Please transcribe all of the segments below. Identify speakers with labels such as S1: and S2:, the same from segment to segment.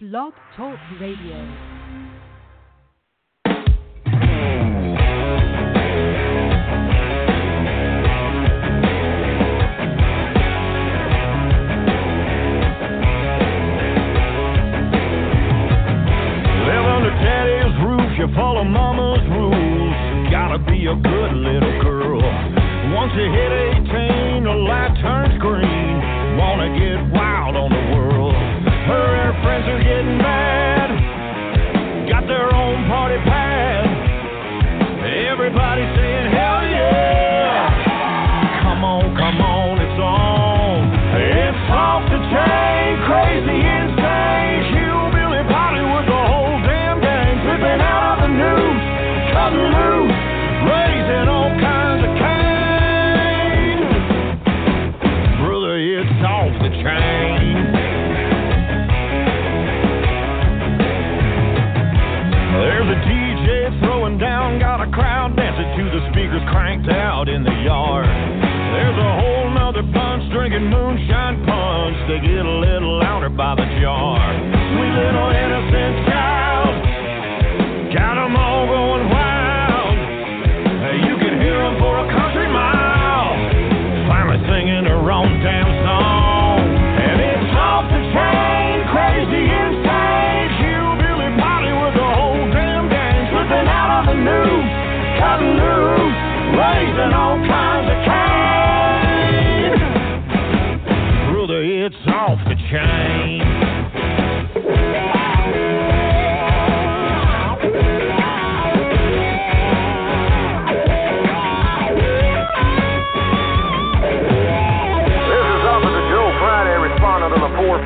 S1: Blog Talk Radio.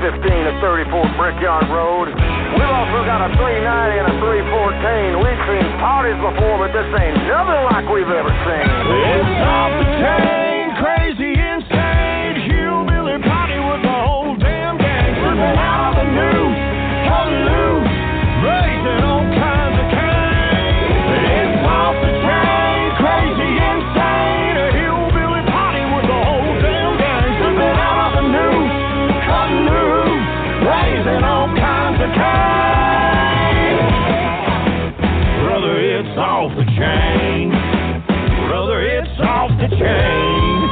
S2: 15 to
S3: 34 Brickyard Road. We've also got a 390 and a 314. We've seen parties before, but this ain't nothing like we've ever seen.
S2: It's off the chain, crazy, insane, hillbilly party with the whole damn gang. Chain.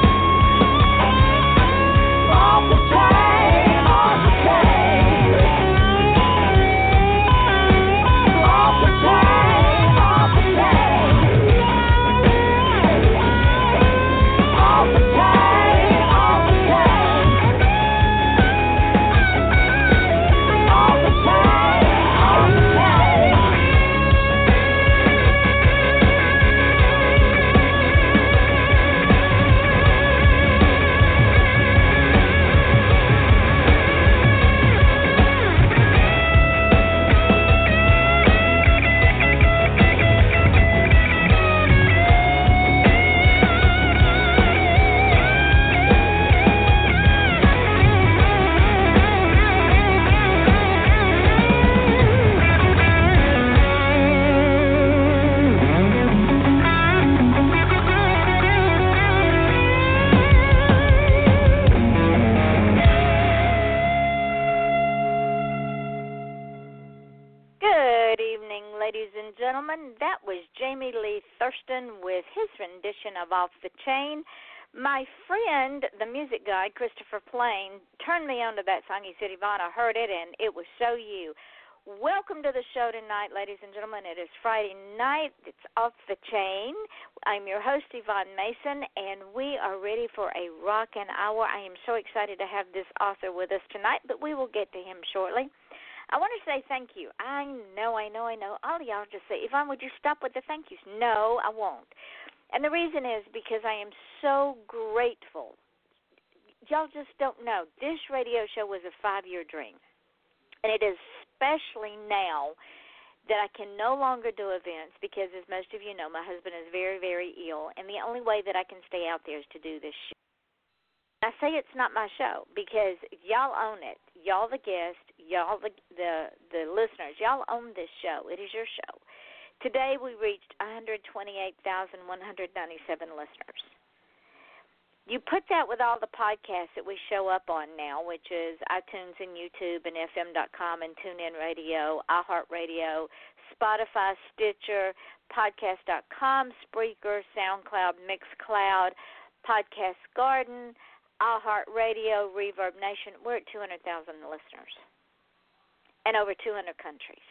S4: Thurston with his rendition of Off the Chain. My friend, the music guy, Christopher Plain, turned me on to that song. He said, Yvonne, I heard it, and it was so you. Welcome to the show tonight, ladies and gentlemen. It is Friday night. It's Off the Chain. I'm your host, Yvonne Mason, and we are ready for a rockin' hour. I am so excited to have this author with us tonight, but we will get to him shortly. I want to say thank you. I know, I know, I know. All y'all just say, Yvonne, would you stop with the thank yous? No, I won't. And the reason is because I am so grateful. Y'all just don't know. This radio show was a five year dream. And it is especially now that I can no longer do events because, as most of you know, my husband is very, very ill. And the only way that I can stay out there is to do this show. I say it's not my show because y'all own it. Y'all the guest, y'all the the the listeners, y'all own this show. It is your show. Today we reached 128,197 listeners. you put that with all the podcasts that we show up on now, which is iTunes and YouTube and FM.com and TuneIn Radio, iHeartRadio, Spotify, Stitcher, Podcast.com, Spreaker, SoundCloud, Mixcloud, Podcast Garden, iHeartRadio, Reverb Nation. We're at 200,000 listeners and over 200 countries.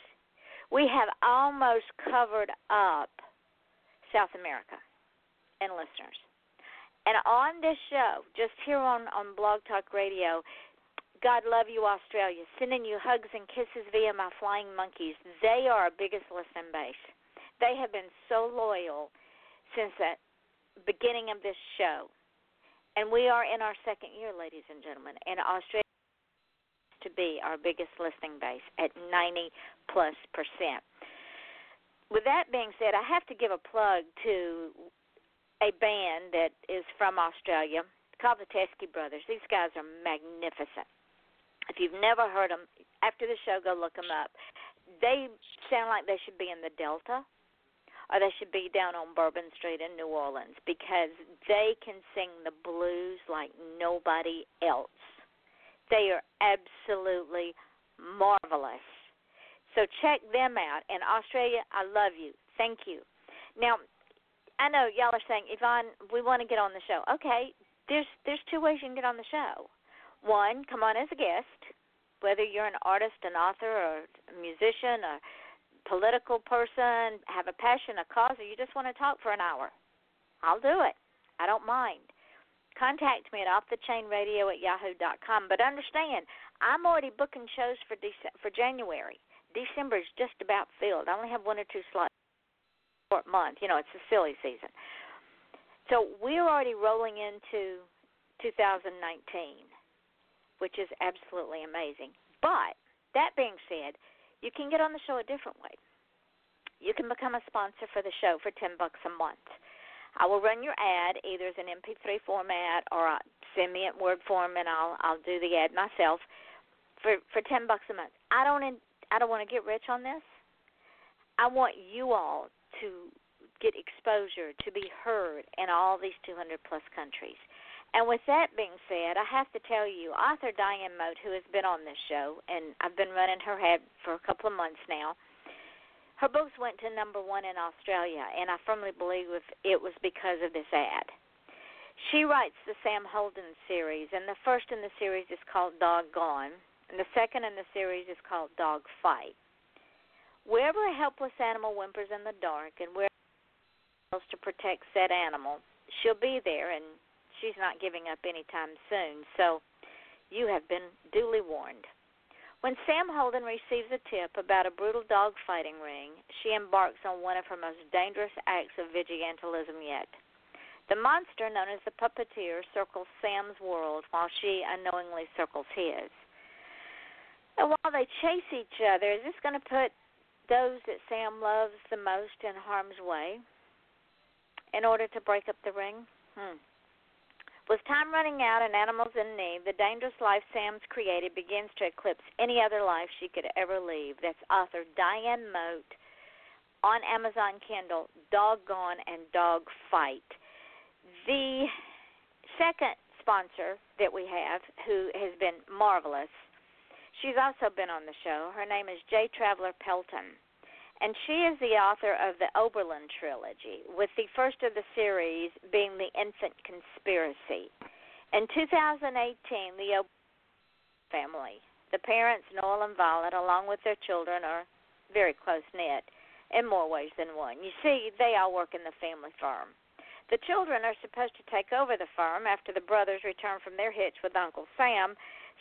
S4: We have almost covered up South America and listeners. And on this show, just here on, on Blog Talk Radio, God love you, Australia. Sending you hugs and kisses via my flying monkeys. They are our biggest listening base. They have been so loyal since the beginning of this show. And we are in our second year, ladies and gentlemen. And Australia to be our biggest listening base at 90 plus percent. With that being said, I have to give a plug to a band that is from Australia called the Teskey Brothers. These guys are magnificent. If you've never heard them, after the show, go look them up. They sound like they should be in the Delta or they should be down on Bourbon Street in New Orleans because they can sing the blues like nobody else. They are absolutely marvelous. So check them out. And Australia, I love you. Thank you. Now, I know y'all are saying, Yvonne, we want to get on the show. Okay, there's there's two ways you can get on the show. One, come on as a guest, whether you're an artist, an author, or a musician, a political person, have a passion, a cause, or you just want to talk for an hour. I'll do it. I don't mind. Contact me at offthechainradio at yahoo.com. But understand, I'm already booking shows for Dece- for January. December is just about filled. I only have one or two slots short month. You know, it's the silly season. So we're already rolling into 2019, which is absolutely amazing. But that being said, you can get on the show a different way. You can become a sponsor for the show for 10 bucks a month. I will run your ad either as an MP3 format or uh, send me in Word form, and I'll I'll do the ad myself for for 10 bucks a month. I don't in, I don't want to get rich on this. I want you all to get exposure, to be heard in all these 200 plus countries. And with that being said, I have to tell you, author Diane Mote, who has been on this show, and I've been running her ad for a couple of months now, her books went to number one in Australia, and I firmly believe it was because of this ad. She writes the Sam Holden series, and the first in the series is called Dog Gone, and the second in the series is called Dog Fight. Wherever a helpless animal whimpers in the dark and where to protect said animal, she'll be there and she's not giving up anytime soon. So you have been duly warned. When Sam Holden receives a tip about a brutal dog fighting ring, she embarks on one of her most dangerous acts of vigilantism yet. The monster known as the puppeteer circles Sam's world while she unknowingly circles his. And while they chase each other, is this going to put those that Sam loves the most in harm's way in order to break up the ring? Hmm. With time running out and animals in need, the dangerous life Sam's created begins to eclipse any other life she could ever leave. That's author Diane Mote on Amazon Kindle, Doggone and Dog Fight. The second sponsor that we have, who has been marvelous, She's also been on the show. Her name is J. Traveler Pelton. And she is the author of the Oberlin trilogy, with the first of the series being The Infant Conspiracy. In 2018, the Oberlin family, the parents, Noel and Violet, along with their children, are very close knit in more ways than one. You see, they all work in the family firm. The children are supposed to take over the firm after the brothers return from their hitch with Uncle Sam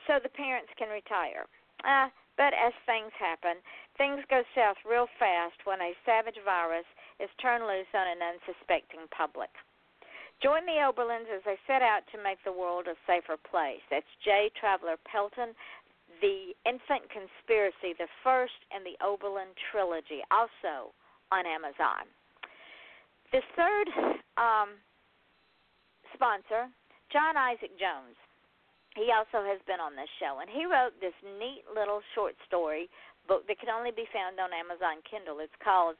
S4: so the parents can retire. Uh, but as things happen, things go south real fast when a savage virus is turned loose on an unsuspecting public. Join the Oberlins as they set out to make the world a safer place. That's J. Traveler Pelton, The Infant Conspiracy, the first in the Oberlin trilogy, also on Amazon. The third um, sponsor, John Isaac Jones he also has been on this show, and he wrote this neat little short story book that can only be found on Amazon Kindle. It's called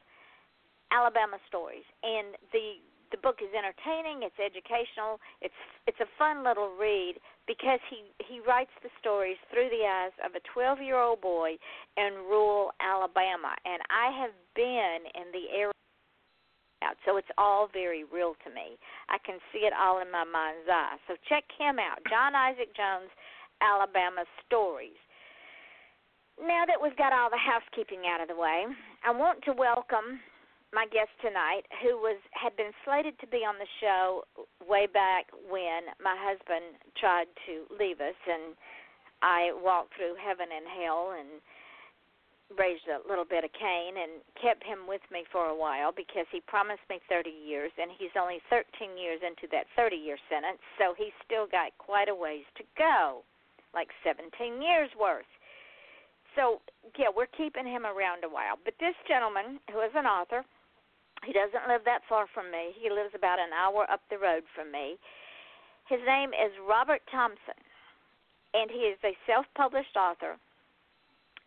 S4: Alabama Stories, and the the book is entertaining, it's educational, it's it's a fun little read because he he writes the stories through the eyes of a 12-year-old boy in rural Alabama, and I have been in the area so it's all very real to me. I can see it all in my mind's eye. So check him out, John Isaac Jones, Alabama Stories. Now that we've got all the housekeeping out of the way, I want to welcome my guest tonight, who was had been slated to be on the show way back when my husband tried to leave us, and I walked through heaven and hell and raised a little bit of Cain and kept him with me for a while because he promised me 30 years, and he's only 13 years into that 30 year sentence, so he's still got quite a ways to go, like 17 years worth. So, yeah, we're keeping him around a while. But this gentleman, who is an author, he doesn't live that far from me. He lives about an hour up the road from me. His name is Robert Thompson, and he is a self published author.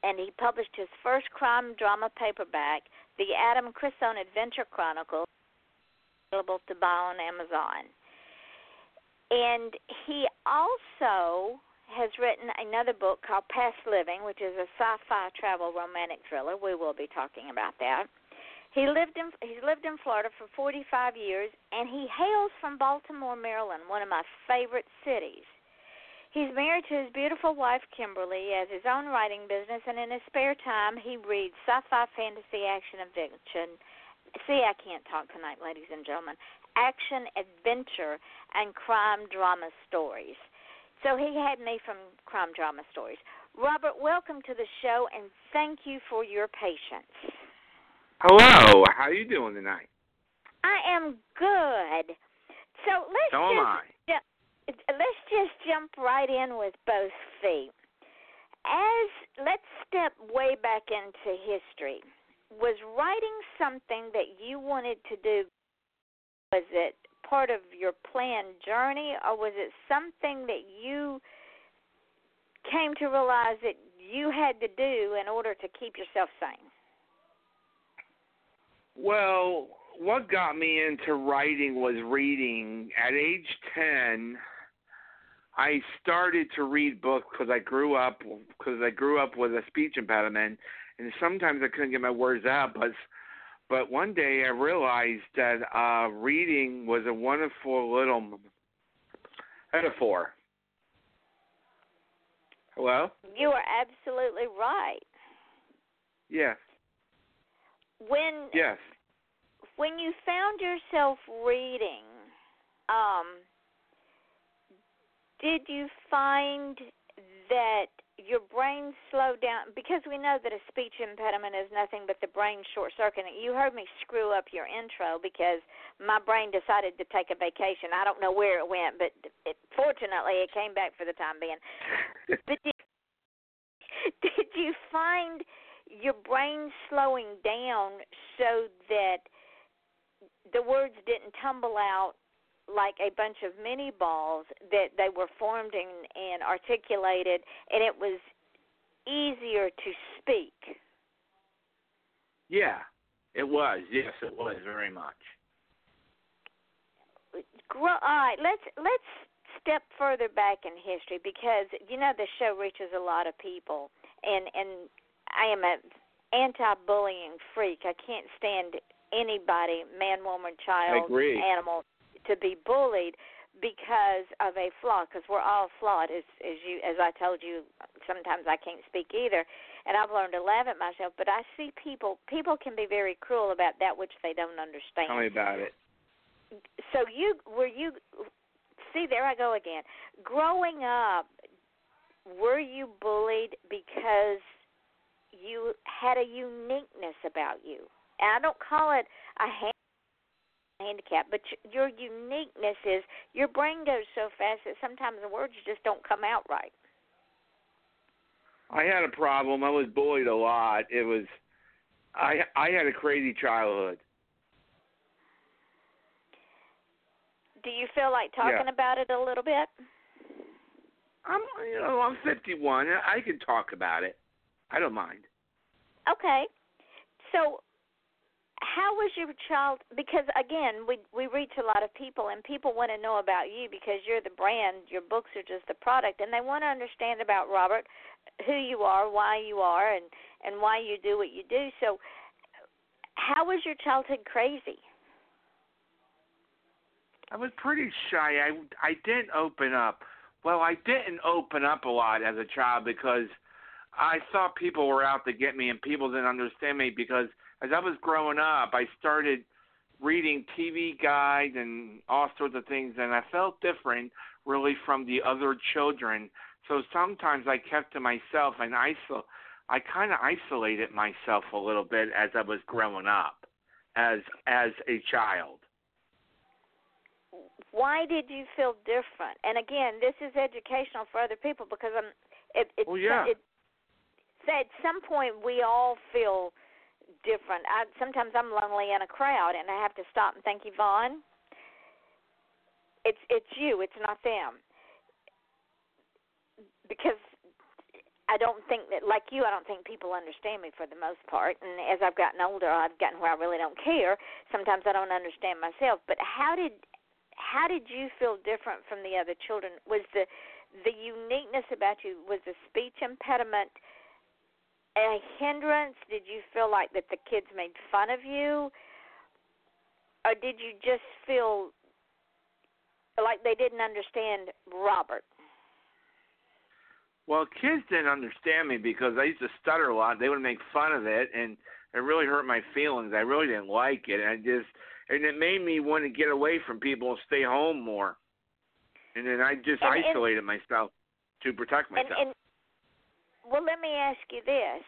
S4: And he published his first crime drama paperback, The Adam Crisone Adventure Chronicle, available to buy on Amazon. And he also has written another book called Past Living, which is a sci fi travel romantic thriller. We will be talking about that. He lived in he's lived in Florida for 45 years, and he hails from Baltimore, Maryland, one of my favorite cities. He's married to his beautiful wife Kimberly, has his own writing business, and in his spare time he reads sci-fi, fantasy, action, and adventure. See, I can't talk tonight, ladies and gentlemen. Action, adventure, and crime drama stories. So he had me from crime drama stories. Robert, welcome to the show, and thank you for your patience.
S5: Hello, how are you doing tonight?
S4: I am good. So let's
S5: so
S4: just
S5: am I.
S4: Let's just jump right in with both feet. As let's step way back into history. Was writing something that you wanted to do? Was it part of your planned journey, or was it something that you came to realize that you had to do in order to keep yourself sane?
S5: Well, what got me into writing was reading. At age 10, I started to read books because I grew up because I grew up with a speech impediment, and sometimes I couldn't get my words out. But but one day I realized that uh, reading was a wonderful little metaphor. Hello.
S4: You are absolutely right.
S5: Yes.
S4: When
S5: Yes.
S4: when you found yourself reading, um, did you find that your brain slowed down? Because we know that a speech impediment is nothing but the brain short circuiting. You heard me screw up your intro because my brain decided to take a vacation. I don't know where it went, but it, fortunately, it came back for the time being. but did, did you find your brain slowing down so that the words didn't tumble out like a bunch of mini balls that they were formed and, and articulated and it was easier to speak
S5: Yeah. It was. Yes, it was very much.
S4: all right let's let's step further back in history because you know the show reaches a lot of people and and i am a anti-bullying freak i can't stand anybody man woman child animal to be bullied because of a flaw because we're all flawed as as you as i told you sometimes i can't speak either and i've learned to laugh at myself but i see people people can be very cruel about that which they don't understand
S5: Tell me about it.
S4: so you were you see there I go again. Growing up, were you bullied because you had a uniqueness about you? And I don't call it a handicap, but your uniqueness is your brain goes so fast that sometimes the words just don't come out right.
S5: I had a problem. I was bullied a lot. It was I I had a crazy childhood.
S4: Do you feel like talking
S5: Yeah.
S4: about it a little bit?
S5: I'm you know, I'm 51. I can talk about it. I don't mind.
S4: Okay. So how was your child because again we we reach a lot of people and people want to know about you because you're the brand your books are just the product and they want to understand about robert who you are why you are and and why you do what you do so how was your childhood crazy
S5: I was pretty shy. I I didn't open up. Well, I didn't open up a lot as a child because I thought people were out to get me and people didn't understand me because as I was growing up, I started reading TV guides and all sorts of things and I felt different really from the other children. So sometimes I kept to myself and isol I kind of isolated myself a little bit as I was growing up as as a child
S4: why did you feel different? And again, this is educational for other people because I'm. It, it,
S5: well, yeah.
S4: It, at some point, we all feel different. I sometimes I'm lonely in a crowd, and I have to stop and think, Yvonne, it's it's you, it's not them, because I don't think that, like you, I don't think people understand me for the most part. And as I've gotten older, I've gotten where I really don't care. Sometimes I don't understand myself. But how did how did you feel different from the other children? Was the the uniqueness about you was the speech impediment a hindrance? Did you feel like that the kids made fun of you? Or did you just feel like they didn't understand Robert?
S5: Well, kids didn't understand me because I used to stutter a lot. They would make fun of it, and it really hurt my feelings. I really didn't like it. I just and it made me want to get away from people and stay home more. And then I just
S4: and,
S5: isolated and, myself to protect myself.
S4: And, and, well, let me ask you this: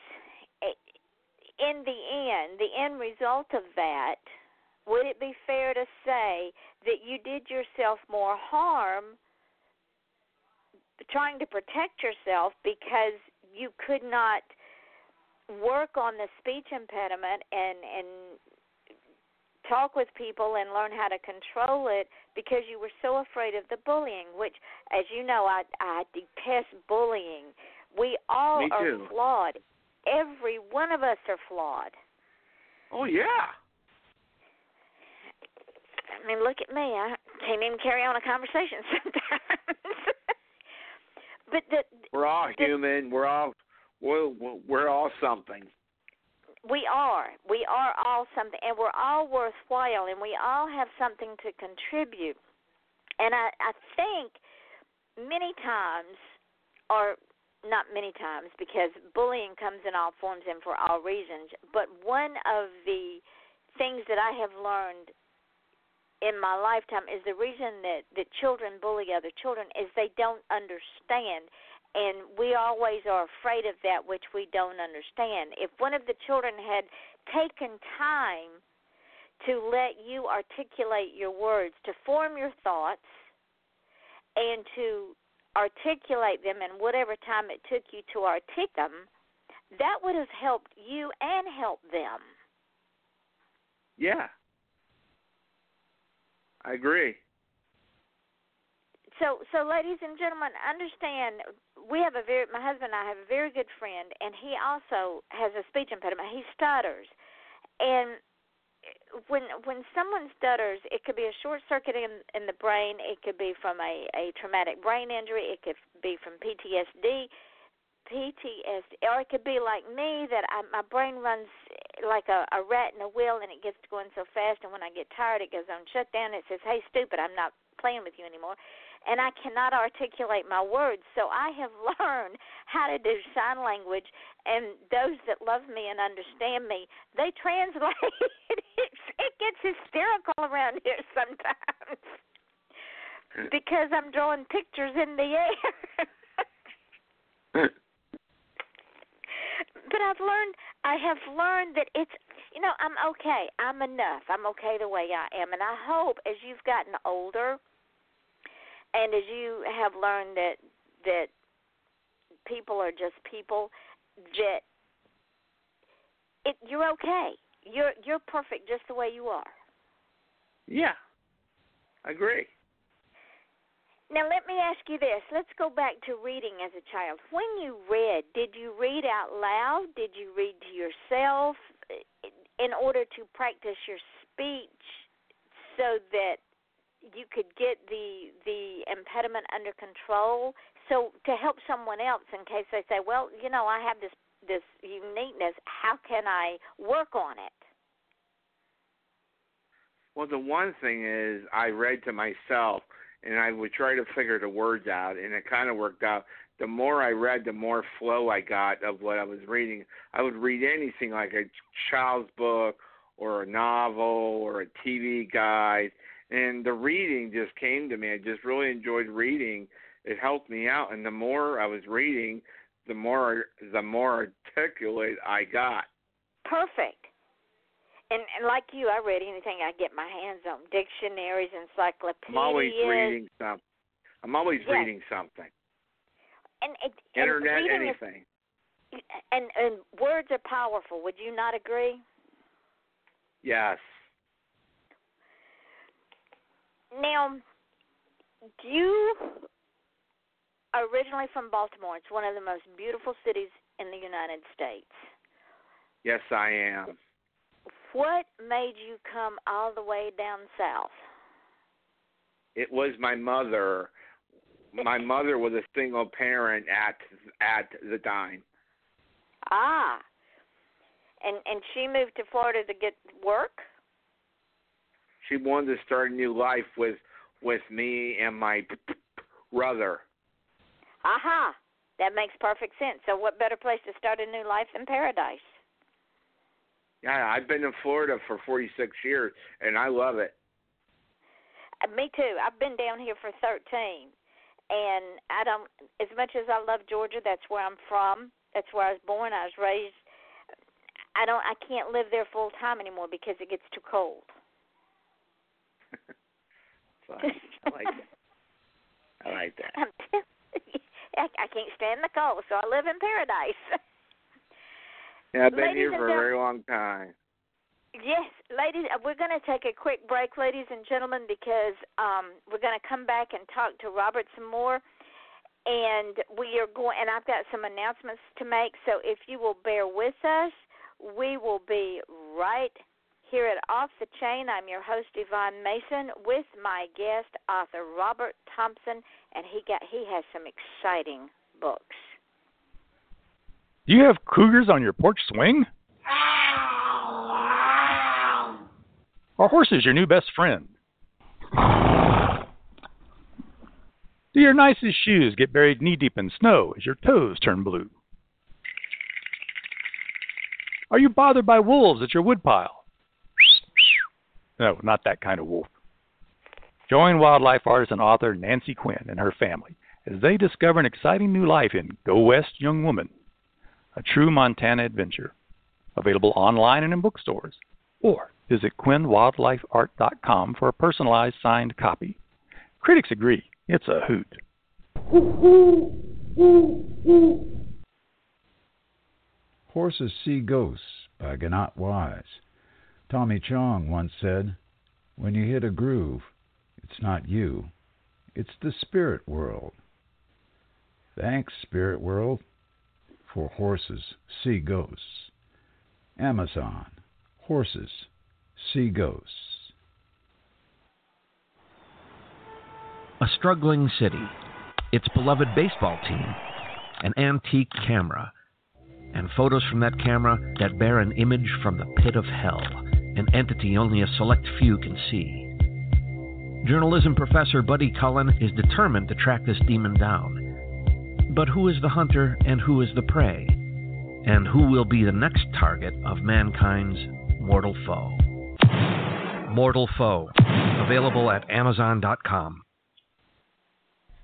S4: eh, in the end, the end result of that, would it be fair to say that you did yourself more harm trying to protect yourself because you could not work on the speech impediment and and talk with people and learn how to control it because you were so afraid of the bullying which as you know i i detest bullying we all are flawed. Every one of us are flawed.
S5: Oh yeah.
S4: I mean look at me. I can't even carry on a conversation sometimes. But the
S5: we're all
S4: the,
S5: human. We're all we're we're all something.
S4: We are. We are all something, and we're all worthwhile, and we all have something to contribute. And I, I think many times, or not many times, because bullying comes in all forms and for all reasons, but one of the things that I have learned in my lifetime is the reason that, that children bully other children is they don't understand and we always are afraid of that which we don't understand. If one of the children had taken time to let you articulate your words, to form your thoughts, and to articulate them in whatever time it took you to articulate them, that would have helped you and helped them.
S5: Yeah. I agree
S4: so so ladies and gentlemen understand we have a very my husband and I have a very good friend and he also has a speech impediment he stutters and when when someone stutters it could be a short circuit in in the brain it could be from a a traumatic brain injury it could be from PTSD PTSD or it could be like me that I, my brain runs like a, a rat in a wheel and it gets going so fast and when I get tired it goes on shutdown. It says hey stupid I'm not playing with you anymore and I cannot articulate my words. So I have learned how to do sign language, and those that love me and understand me, they translate. it gets hysterical around here sometimes because I'm drawing pictures in the air. but I've learned I have learned that it's you know, I'm okay. I'm enough. I'm okay the way I am. And I hope as you've gotten older and as you have learned that that people are just people that it you're okay. You're you're perfect just the way you are.
S5: Yeah. I agree.
S4: Now let me ask you this. Let's go back to reading as a child. When you read did you read out loud? Did you read to yourself eh, in order to practice your speech so that you could get the the impediment under control. So to help someone else in case they say well you know i have this this uniqueness how can i work on it?
S5: Well the one thing is i read to myself and i would try to figure the words out and it kind of worked out. The more I read, the more flow I got of what I was reading. I would read anything like a child's book or a novel or a TV guide, and the reading just came to me. I just really enjoyed reading. It helped me out, and the more I was reading, the more the more articulate I got.
S4: Perfect. And, and like you, I read anything I get my hands on: dictionaries, encyclopedias.
S5: I'm always reading something. I'm always
S4: yes.
S5: reading something
S4: and, and
S5: internet
S4: and
S5: anything.
S4: Is, and and words are powerful. Would you not agree?
S5: Yes.
S4: Now, you are originally from Baltimore. It's one of the most beautiful cities in the United States.
S5: Yes, I am.
S4: What made you come all the way down south?
S5: It was my mother my mother was a single parent at at the time.
S4: Ah. And and she moved to Florida to get work?
S5: She wanted to start a new life with with me and my brother.
S4: Aha. That makes perfect sense. So what better place to start a new life than paradise?
S5: Yeah, I've been in Florida for 46 years and I love it.
S4: Uh, me too. I've been down here for 13 and I don't. As much as I love Georgia, that's where I'm from. That's where I was born. I was raised. I don't. I can't live there full time anymore because it gets too cold.
S5: Fine. I like that. I like that.
S4: I, I can't stand the cold, so I live in paradise.
S5: Yeah, I've been
S4: Ladies
S5: here for a very long time.
S4: Yes, ladies, uh, we're going to take a quick break, ladies and gentlemen, because um, we're going to come back and talk to Robert some more. And we are going, and I've got some announcements to make. So if you will bear with us, we will be right here at Off the Chain. I'm your host Yvonne Mason with my guest author Robert Thompson, and he got he has some exciting books.
S6: Do you have cougars on your porch swing? Our horse is your new best friend. Do your nicest shoes get buried knee deep in snow as your toes turn blue? Are you bothered by wolves at your woodpile? No, not that kind of wolf. Join wildlife artist and author Nancy Quinn and her family as they discover an exciting new life in Go West Young Woman, a true Montana adventure. Available online and in bookstores. Or visit QuinnWildlifeArt.com for a personalized signed copy. Critics agree, it's a hoot.
S7: Horses See Ghosts by Ganot Wise. Tommy Chong once said, When you hit a groove, it's not you, it's the spirit world. Thanks, spirit world, for Horses See Ghosts. Amazon, Horses See Ghosts.
S8: A struggling city, its beloved baseball team, an antique camera, and photos from that camera that bear an image from the pit of hell, an entity only a select few can see. Journalism professor Buddy Cullen is determined to track this demon down. But who is the hunter and who is the prey? And who will be the next target of mankind's mortal foe? Mortal Foe, available at Amazon.com.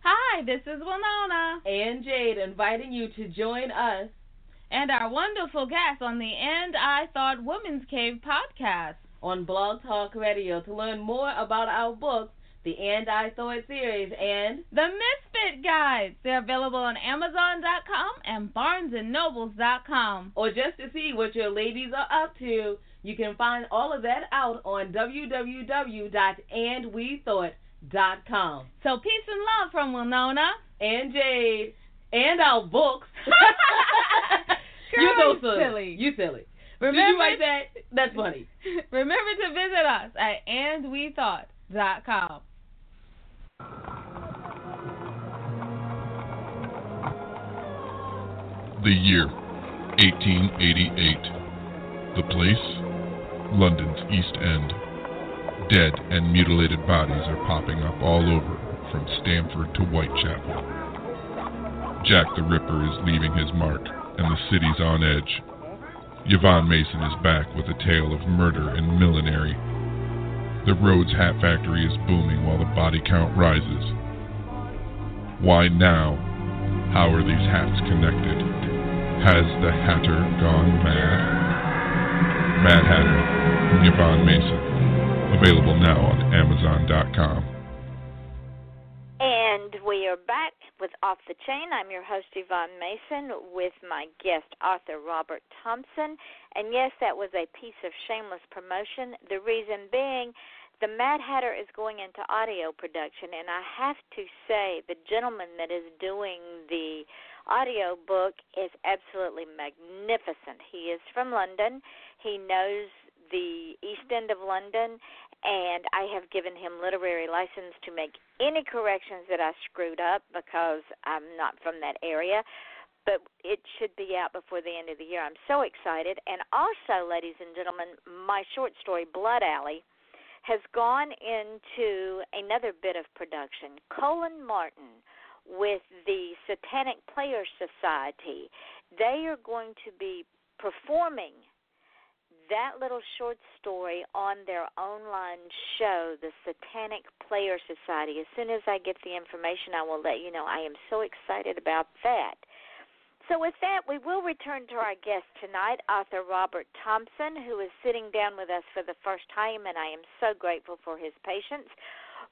S9: Hi, this is Winona and Jade inviting you to join us and our wonderful guests on the And I Thought Women's Cave podcast on Blog Talk Radio to learn more about our books, the And I Thought series, and the Misfit Guides. They're available on Amazon.com and BarnesandNobles.com. Or just to see what your ladies are up to, you can find all of that out on www.andwethought.com. So peace and love from Winona and Jade and our books. you so silly. You silly. Remember,
S10: Did you write that? That's funny.
S9: Remember to visit us at andwethought.com.
S11: The year 1888. The place? London's East End. Dead and mutilated bodies are popping up all over, from Stamford to Whitechapel. Jack the Ripper is leaving his mark, and the city's on edge. Yvonne Mason is back with a tale of murder and millinery. The Rhodes Hat Factory is booming while the body count rises. Why now? How are these hats connected? Has the Hatter gone mad? Mad Hatter Yvonne Mason. Available now on Amazon.com.
S4: And we are back with Off the Chain. I'm your host, Yvonne Mason, with my guest, author Robert Thompson. And yes, that was a piece of shameless promotion. The reason being, the Mad Hatter is going into audio production, and I have to say, the gentleman that is doing the audio book is absolutely magnificent. He is from London. He knows the East End of London, and I have given him literary license to make any corrections that I screwed up because I'm not from that area. But it should be out before the end of the year. I'm so excited. And also, ladies and gentlemen, my short story, Blood Alley, has gone into another bit of production. Colin Martin with the Satanic Players Society, they are going to be performing that little short story on their online show, the Satanic Player Society. As soon as I get the information, I will let you know. I am so excited about that. So, with that, we will return to our guest tonight, author Robert Thompson, who is sitting down with us for the first time, and I am so grateful for his patience.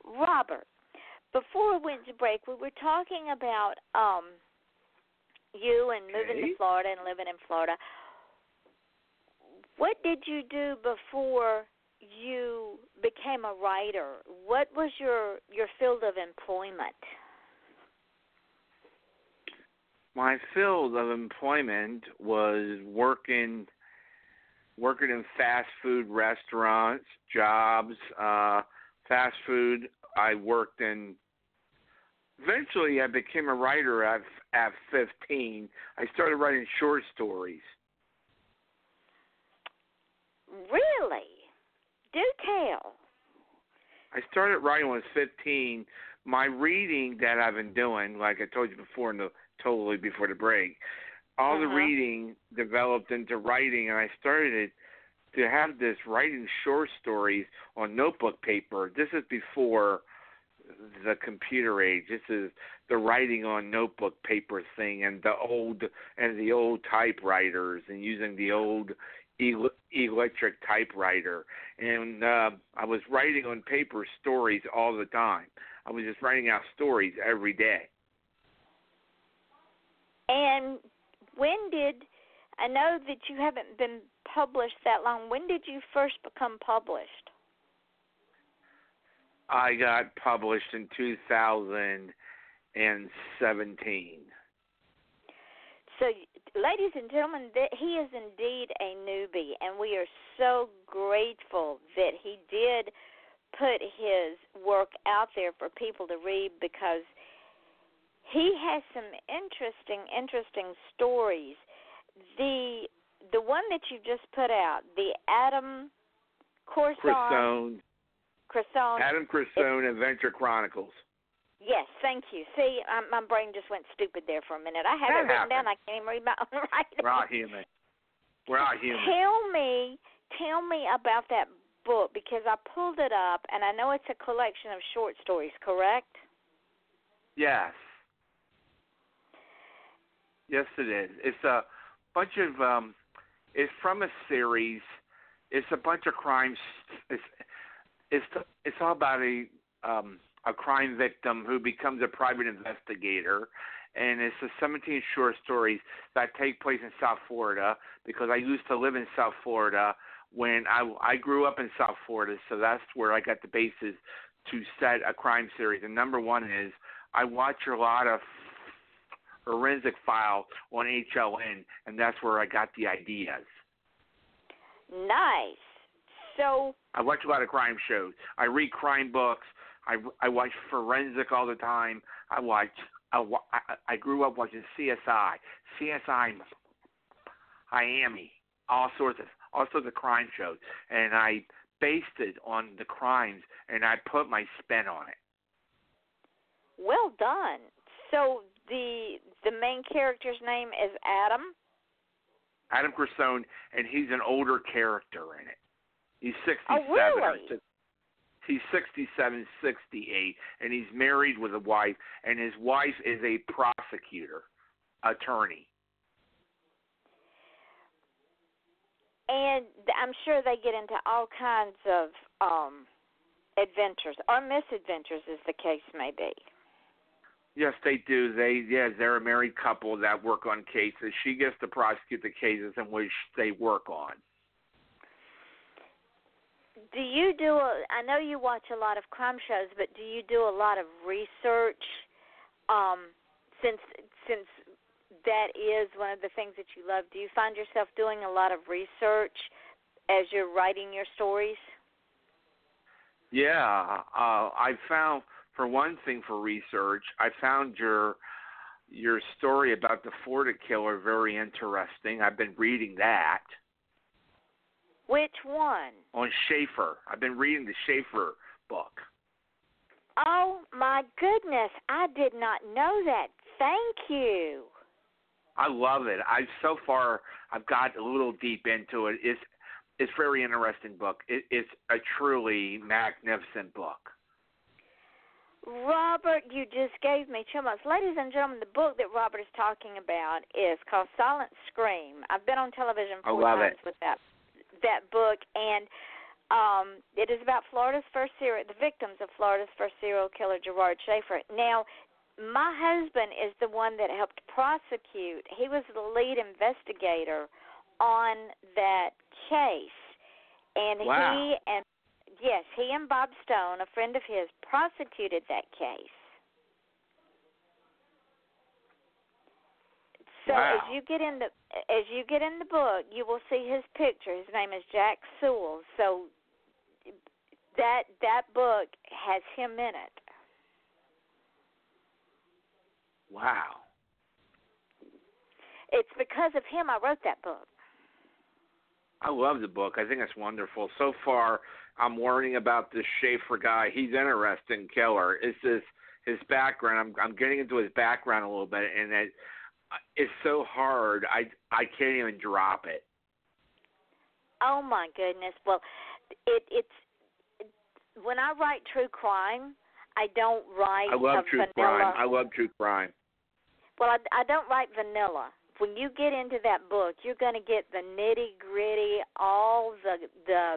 S4: Robert, before we went to break, we were talking about um, you and moving
S5: Okay.
S4: to Florida and living in Florida. What did you do before you became a writer? What was your your field of employment?
S5: My field of employment was working working in fast food restaurants, jobs, uh fast food. I worked in eventually I became a writer at at 15. I started writing short stories.
S4: Really? Do tell.
S5: I started writing when I was 15. My reading that I've been doing, like I told you before, in the totally before the break, all the
S4: Uh-huh.
S5: reading developed into writing, and I started to have this writing short stories on notebook paper. This is before the computer age. This is the writing on notebook paper thing, and the old and the old typewriters, and using the old el- electric typewriter. And uh, I was writing on paper stories all the time. I was just writing out stories every day.
S4: And when did I know that you haven't been published that long? When did you first become published?
S5: I got published in 2017.
S4: So, ladies and gentlemen, that he is indeed a newbie, and we are so grateful that he did put his work out there for people to read because he has some interesting, interesting stories. The the one that you just put out, the Adam Corson,
S5: Cristone. Adam Cristone Adventure Chronicles.
S4: Yes, thank you. See, um, my brain just went stupid there for a minute. I have
S5: That
S4: it written down. I can't even read my own writing.
S5: We're all human. We're all human.
S4: Tell me, tell me about that book because I pulled it up and I know it's a collection of short stories, correct?
S5: Yes. Yes, it is. It's a bunch of. um It's from a series. It's a bunch of crimes. It's it's it's all about a um a crime victim who becomes a private investigator, and it's the 17 short stories that take place in South Florida because I used to live in South Florida when I I grew up in South Florida, so that's where I got the basis to set a crime series. And number one is I watch a lot of forensic file on HLN, and that's where I got the ideas.
S4: Nice. So
S5: I watch a lot of crime shows. I read crime books. I I watch forensic all the time. I watch. I, I, grew up watching CSI, CSI Miami, all sorts of all sorts of crime shows, and I based it on the crimes, and I put my spin on it.
S4: well done. So the the main character's name is Adam.
S5: Adam Cressone, and he's an older character in it. He's 67
S4: Oh,
S5: or
S4: really?
S5: He's 67, 68, and he's married with a wife, and his wife is a prosecutor, attorney.
S4: And I'm sure they get into all kinds of um adventures or misadventures as the case may be.
S5: Yes, they do. They yeah, they're a married couple that work on cases. She gets to prosecute the cases in which they work on.
S4: Do you do a I know you watch a lot of crime shows, but do you do a lot of research um since since that is one of the things that you love. Do you find yourself doing a lot of research as you're writing your stories?
S5: Yeah, uh, I found for one thing for research, I found your your story about the Florida killer very interesting. I've been reading that
S4: Which one?
S5: on Schaefer. I've been reading the Schaefer book.
S4: Oh my goodness, I did not know that. Thank you.
S5: I love it. I so far I've got a little deep into it. It's it's a very interesting book. It, it's a truly magnificent book.
S4: Robert, you just gave me chill bumps. Ladies and gentlemen, the book that Robert is talking about is called Silent Scream. I've been on television four times
S5: it.
S4: with that that book, and um, it is about Florida's first serial, the victims of Florida's first serial killer, Gerard Schaefer. Now, my husband is the one that helped prosecute. He was the lead investigator on that case, and
S5: Wow.
S4: he and yes, he and Bob Stone, a friend of his, prosecuted that case. So
S5: Wow.
S4: as you get in the as you get in the book, you will see his picture. His name is Jack Sewell. So that that book has him in it.
S5: Wow.
S4: It's because of him I wrote that book.
S5: I love the book. I think it's wonderful. So far, I'm learning about this Schaefer guy. He's an interesting killer. It's just his background. I'm I'm getting into his background a little bit, and it it's so hard. I I can't even drop it.
S4: Oh my goodness. Well, it it's it, when I write true crime, I don't write
S5: I love true
S4: vanilla.
S5: crime. I love true crime.
S4: Well, I, I don't write vanilla. When you get into that book, you're going to get the nitty gritty, all the the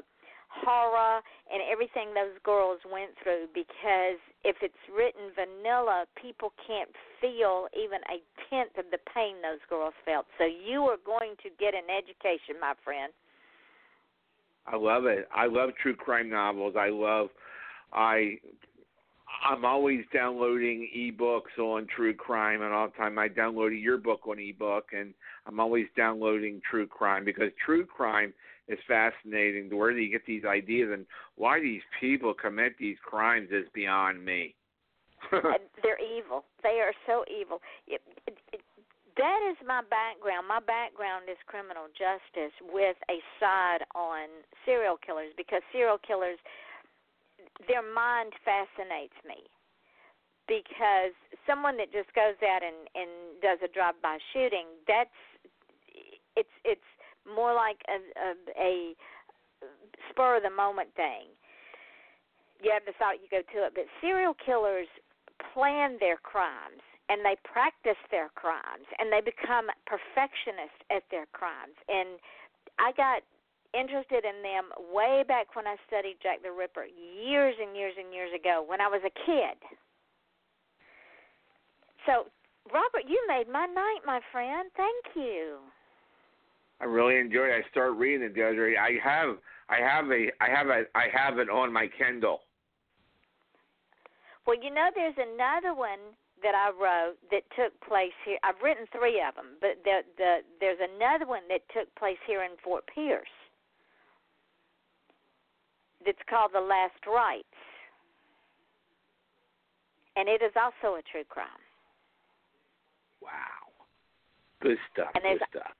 S4: horror and everything those girls went through. Because if it's written vanilla, people can't feel even a tenth of the pain those girls felt. So you are going to get an education, my friend.
S5: I love it. I love true crime novels. I love I I'm always downloading ebooks on true crime and all the time I downloaded your book on ebook and I'm always downloading true crime because true crime is fascinating. Where do you get these ideas and why these people commit these crimes is beyond me.
S4: They're evil. They are so evil. It, it, it, that is my background. My background is criminal justice with a side on serial killers because serial killers, their mind fascinates me. Because someone that just goes out and and does a drive-by shooting, that's it's it's more like a a, a spur of the moment thing. You have the thought, you go to it. But serial killers plan their crimes and they practice their crimes and they become perfectionists at their crimes. And I got interested in them way back when I studied Jack the Ripper years and years and years ago when I was a kid. So, Robert, you made my night, my friend. Thank you.
S5: I really enjoy it. I start reading it the other day. I have I have a I have a I have it on my Kindle.
S4: Well, you know, there's another one that I wrote that took place here. I've written three of them, but the, the there's another one that took place here in Fort Pierce. that's called The Last Rites. And it is also a true crime.
S5: Wow. Good stuff.
S4: And
S5: Good stuff.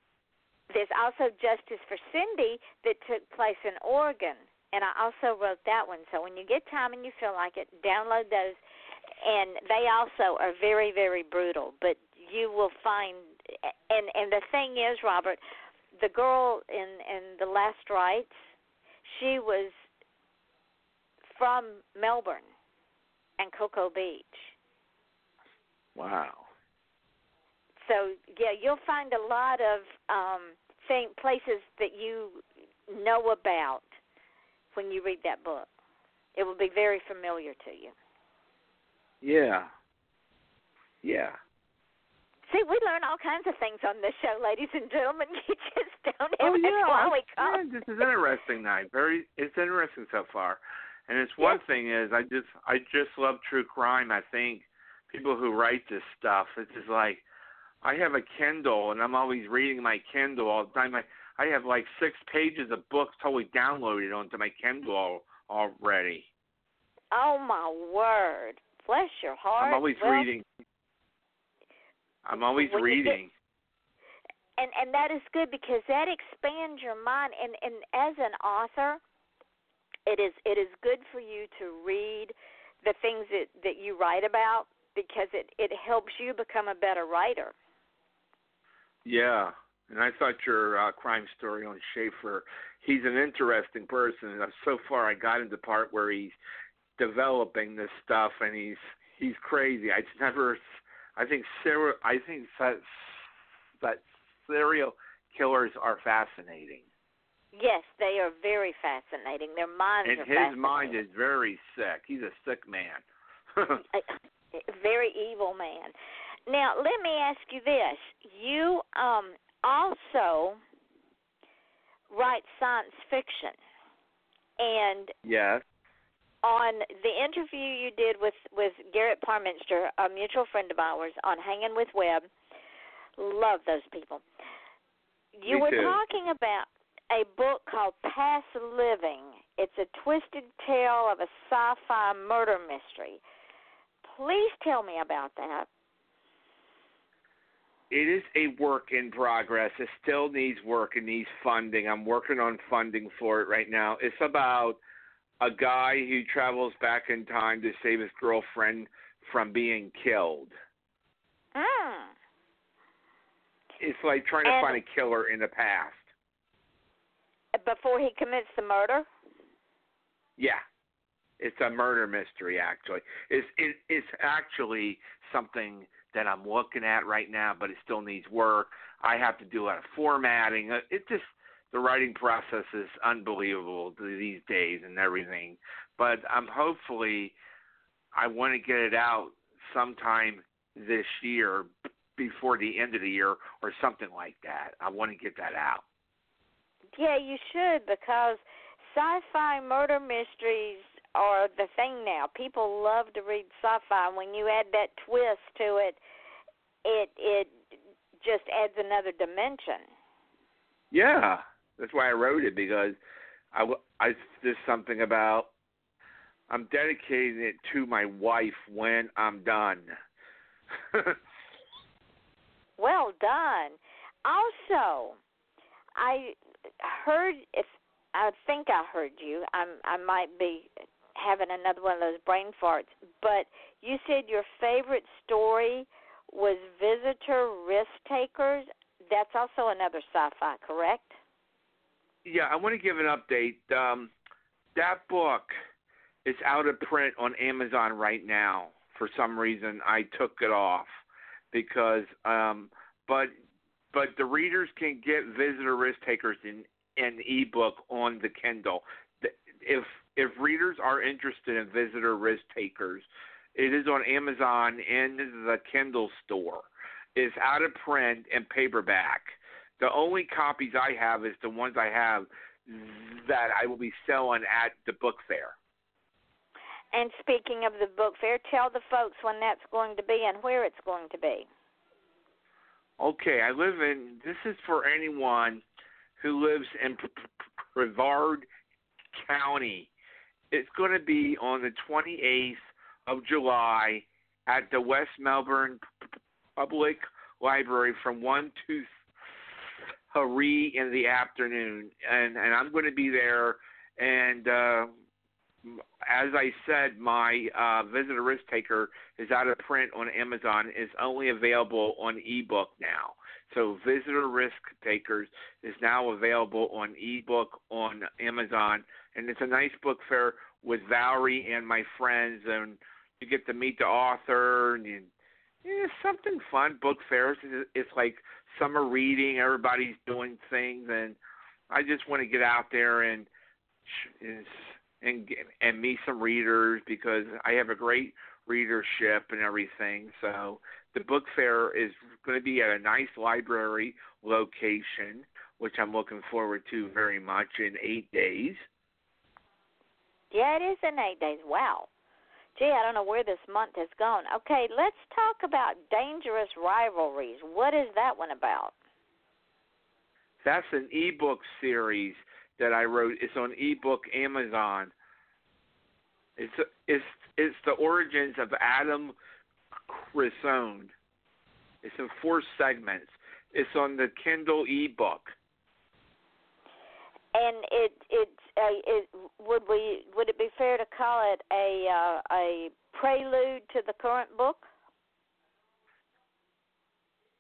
S4: There's also Justice for Cindy that took place in Oregon, and I also wrote that one. So when you get time and you feel like it, download those. And they also are very, very brutal, but you will find. And and the thing is, Robert, the girl in in the Last Rites, she was from Melbourne and Cocoa Beach.
S5: Wow.
S4: So yeah, you'll find a lot of um thing places that you know about when you read that book. It will be very familiar to you.
S5: Yeah. Yeah.
S4: See, we learn all kinds of things on this show, ladies and gentlemen. You just don't
S5: Oh
S4: have
S5: yeah,
S4: why we call
S5: yeah, this is interesting night. Very, it's interesting so far. And it's one thing is I just I just love true crime. I think people who write this stuff, it's just like I have a Kindle and I'm always reading my Kindle all the time. I I have like six pages of books totally downloaded onto my Kindle already.
S4: Oh my word. Bless your heart.
S5: I'm always
S4: Well,
S5: reading. I'm always
S4: you get-
S5: reading.
S4: and and that is good because that expands your mind and and as an author it is it is good for you to read the things that that you write about because it it helps you become a better writer
S5: Yeah, and I thought your uh, crime story on Schaefer, he's an interesting person. And so far, I got into the part where he's developing this stuff, and he's he's crazy. I just never, I think serial, I think that that serial killers are fascinating,
S4: yes they are very fascinating their minds
S5: and his mind is very sick. He's a sick man.
S4: very evil man. Now, let me ask you this: you um, also write science fiction, and
S5: yes.
S4: on the interview you did with with Garrett Parminster, a mutual friend of ours, on Hanging with Webb, love those people. You
S5: Me
S4: were
S5: too.
S4: talking about a book called Past Living. It's a twisted tale of a sci-fi murder mystery. Please tell me about that.
S5: It is a work in progress. It still needs work and needs funding. I'm working on funding for it right now. It's about a guy who travels back in time to save his girlfriend from being killed.
S4: Mm.
S5: It's like trying to
S4: And-
S5: find a killer in the past.
S4: Before he commits the murder?
S5: Yeah. It's a murder mystery actually. It's it, it's actually something that I'm looking at right now, but it still needs work. I have to do a lot of formatting. Uh, It just the writing process is unbelievable these days and everything. But I'm hopefully I want to get it out sometime this year before the end of the year or something like that. I want to get that out.
S4: Yeah, you should because sci-fi murder mysteries are the thing now. People love to read sci-fi. When you add that twist to it, it it just adds another dimension.
S5: Yeah, that's why I wrote it because I I there's something about I'm dedicating it to my wife when I'm done.
S4: Well done. Also, I heard if I think I heard you. I'm I might be having another one of those brain farts, but you said your favorite story was Visitor Risk Takers. That's also another sci-fi, correct?
S5: yeah, I want to give an update. Um, that book is out of print on Amazon right now. For some reason, I took it off because, um, but but the readers can get Visitor Risk Takers in an ebook on the Kindle. If if readers are interested in Visitor Risk Takers, it is on Amazon and the Kindle store. It's out of print and paperback. The only copies I have is the ones I have that I will be selling at the book fair.
S4: And speaking of the book fair, tell the folks when that's going to be and where it's going to be.
S5: Okay, I live in. This is for anyone who lives in Brevard County. It's going to be on the 28th of July at the West Melbourne Public Library from 1 to 3 in the afternoon. And, and I'm going to be there. And uh, as I said, my uh, Visitor Risk Taker is out of print on Amazon. It's only available on ebook now. So Visitor Risk Takers is now available on ebook on Amazon, and it's a nice book fair with Valerie and my friends, and you get to meet the author, and you, something fun. Book fairs, it's like summer reading. Everybody's doing things, and I just want to get out there and and and meet some readers because I have a great readership and everything. So the book fair is going to be at a nice library location, which I'm looking forward to very much in eight days.
S4: Yeah, it is in eight days. Wow. Gee, I don't know where this month has gone. Okay, let's talk about dangerous rivalries. What is that one about?
S5: That's an ebook series that I wrote. It's on ebook Amazon. It's it's it's the origins of Adam Crisone. It's in four segments. It's on the Kindle ebook.
S4: And it it it would we would it be fair to call it a uh, a prelude to the current book?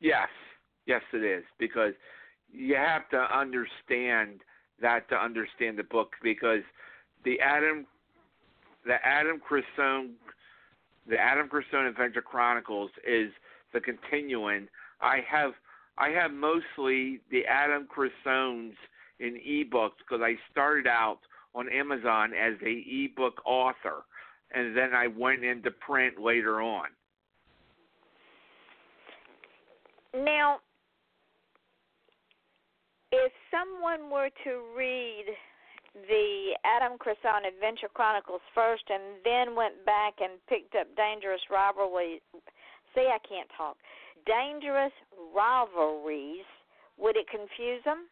S5: Yes, yes, it is because you have to understand that to understand the book because the Adam the Adam Crisone the Adam Crisone Adventure Chronicles is the continuing. I have I have mostly the Adam Crisones in ebooks because I started out on Amazon as a ebook author, and then I went into print later on.
S4: Now, if someone were to read the Adam Crisone Adventure Chronicles first and then went back and picked up Dangerous Rivalry. See, I can't talk. Dangerous Rivalries. Would it confuse them?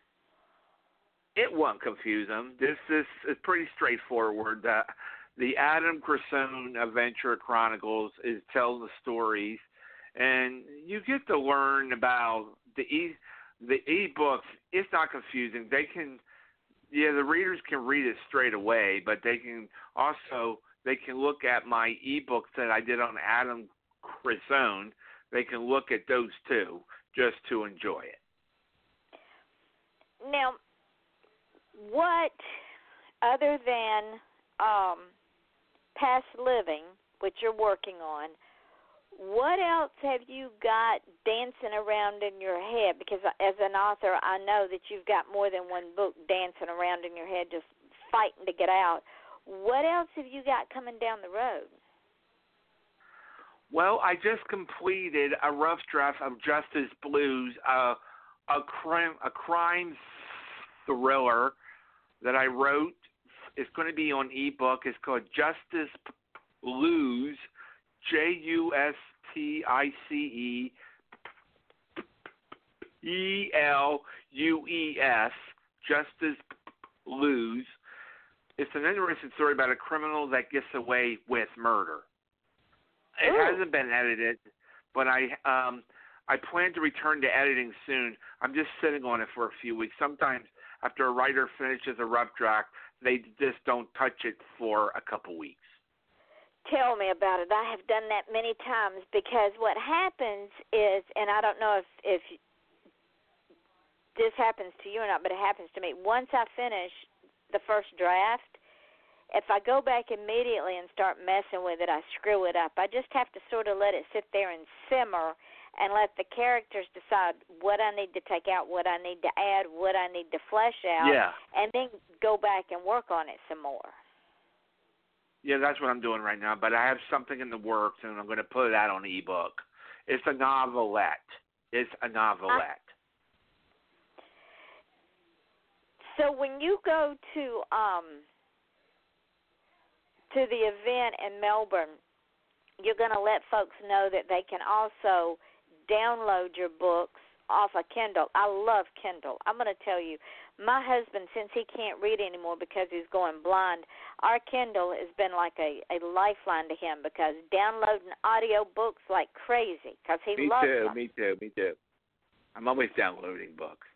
S5: It won't confuse them. This, this is pretty straightforward. The, the Adam Crisone Adventure Chronicles is tell the stories, and you get to learn about the e the e-books. It's not confusing. They can yeah, the readers can read it straight away, but they can also they can look at my ebooks that I did on Adam Crisone. They can look at those too, just to enjoy it.
S4: Now, what other than um, past living, which you're working on, what else have you got dancing around in your head? Because as an author, I know that you've got more than one book dancing around in your head, just fighting to get out. What else have you got coming down the road?
S5: Well, I just completed a rough draft of Justice Blues, uh, a crime a crime thriller that I wrote. It's going to be on ebook. It's called Justice Blues J U S T I C E E L U E S, Justice Blues. It's an interesting story about a criminal that gets away with murder. It
S4: Ooh.
S5: hasn't been edited, but I um I plan to return to editing soon. I'm just sitting on it for a few weeks. Sometimes after a writer finishes a rough draft, they just don't touch it for a couple weeks.
S4: Tell me about it. I have done that many times because what happens is, and I don't know if if this happens to you or not, but it happens to me. Once I finish the first draft, if I go back immediately and start messing with it, I screw it up. I just have to sort of let it sit there and simmer and let the characters decide what I need to take out, what I need to add, what I need to flesh out,
S5: Yeah.
S4: and then go back and work on it some more.
S5: Yeah, that's what I'm doing right now. But I have something in the works, and I'm going to put it out on ebook. It's a novelette. It's a novelette.
S4: So when you go to um to the event in Melbourne, you're going to let folks know that they can also download your books off of Kindle. I love Kindle. I'm going to tell you, my husband, since he can't read anymore because he's going blind, our Kindle has been like a a lifeline to him because downloading audio books like crazy because he
S5: me
S4: loves
S5: too,
S4: them.
S5: me too, me too. I'm always downloading books.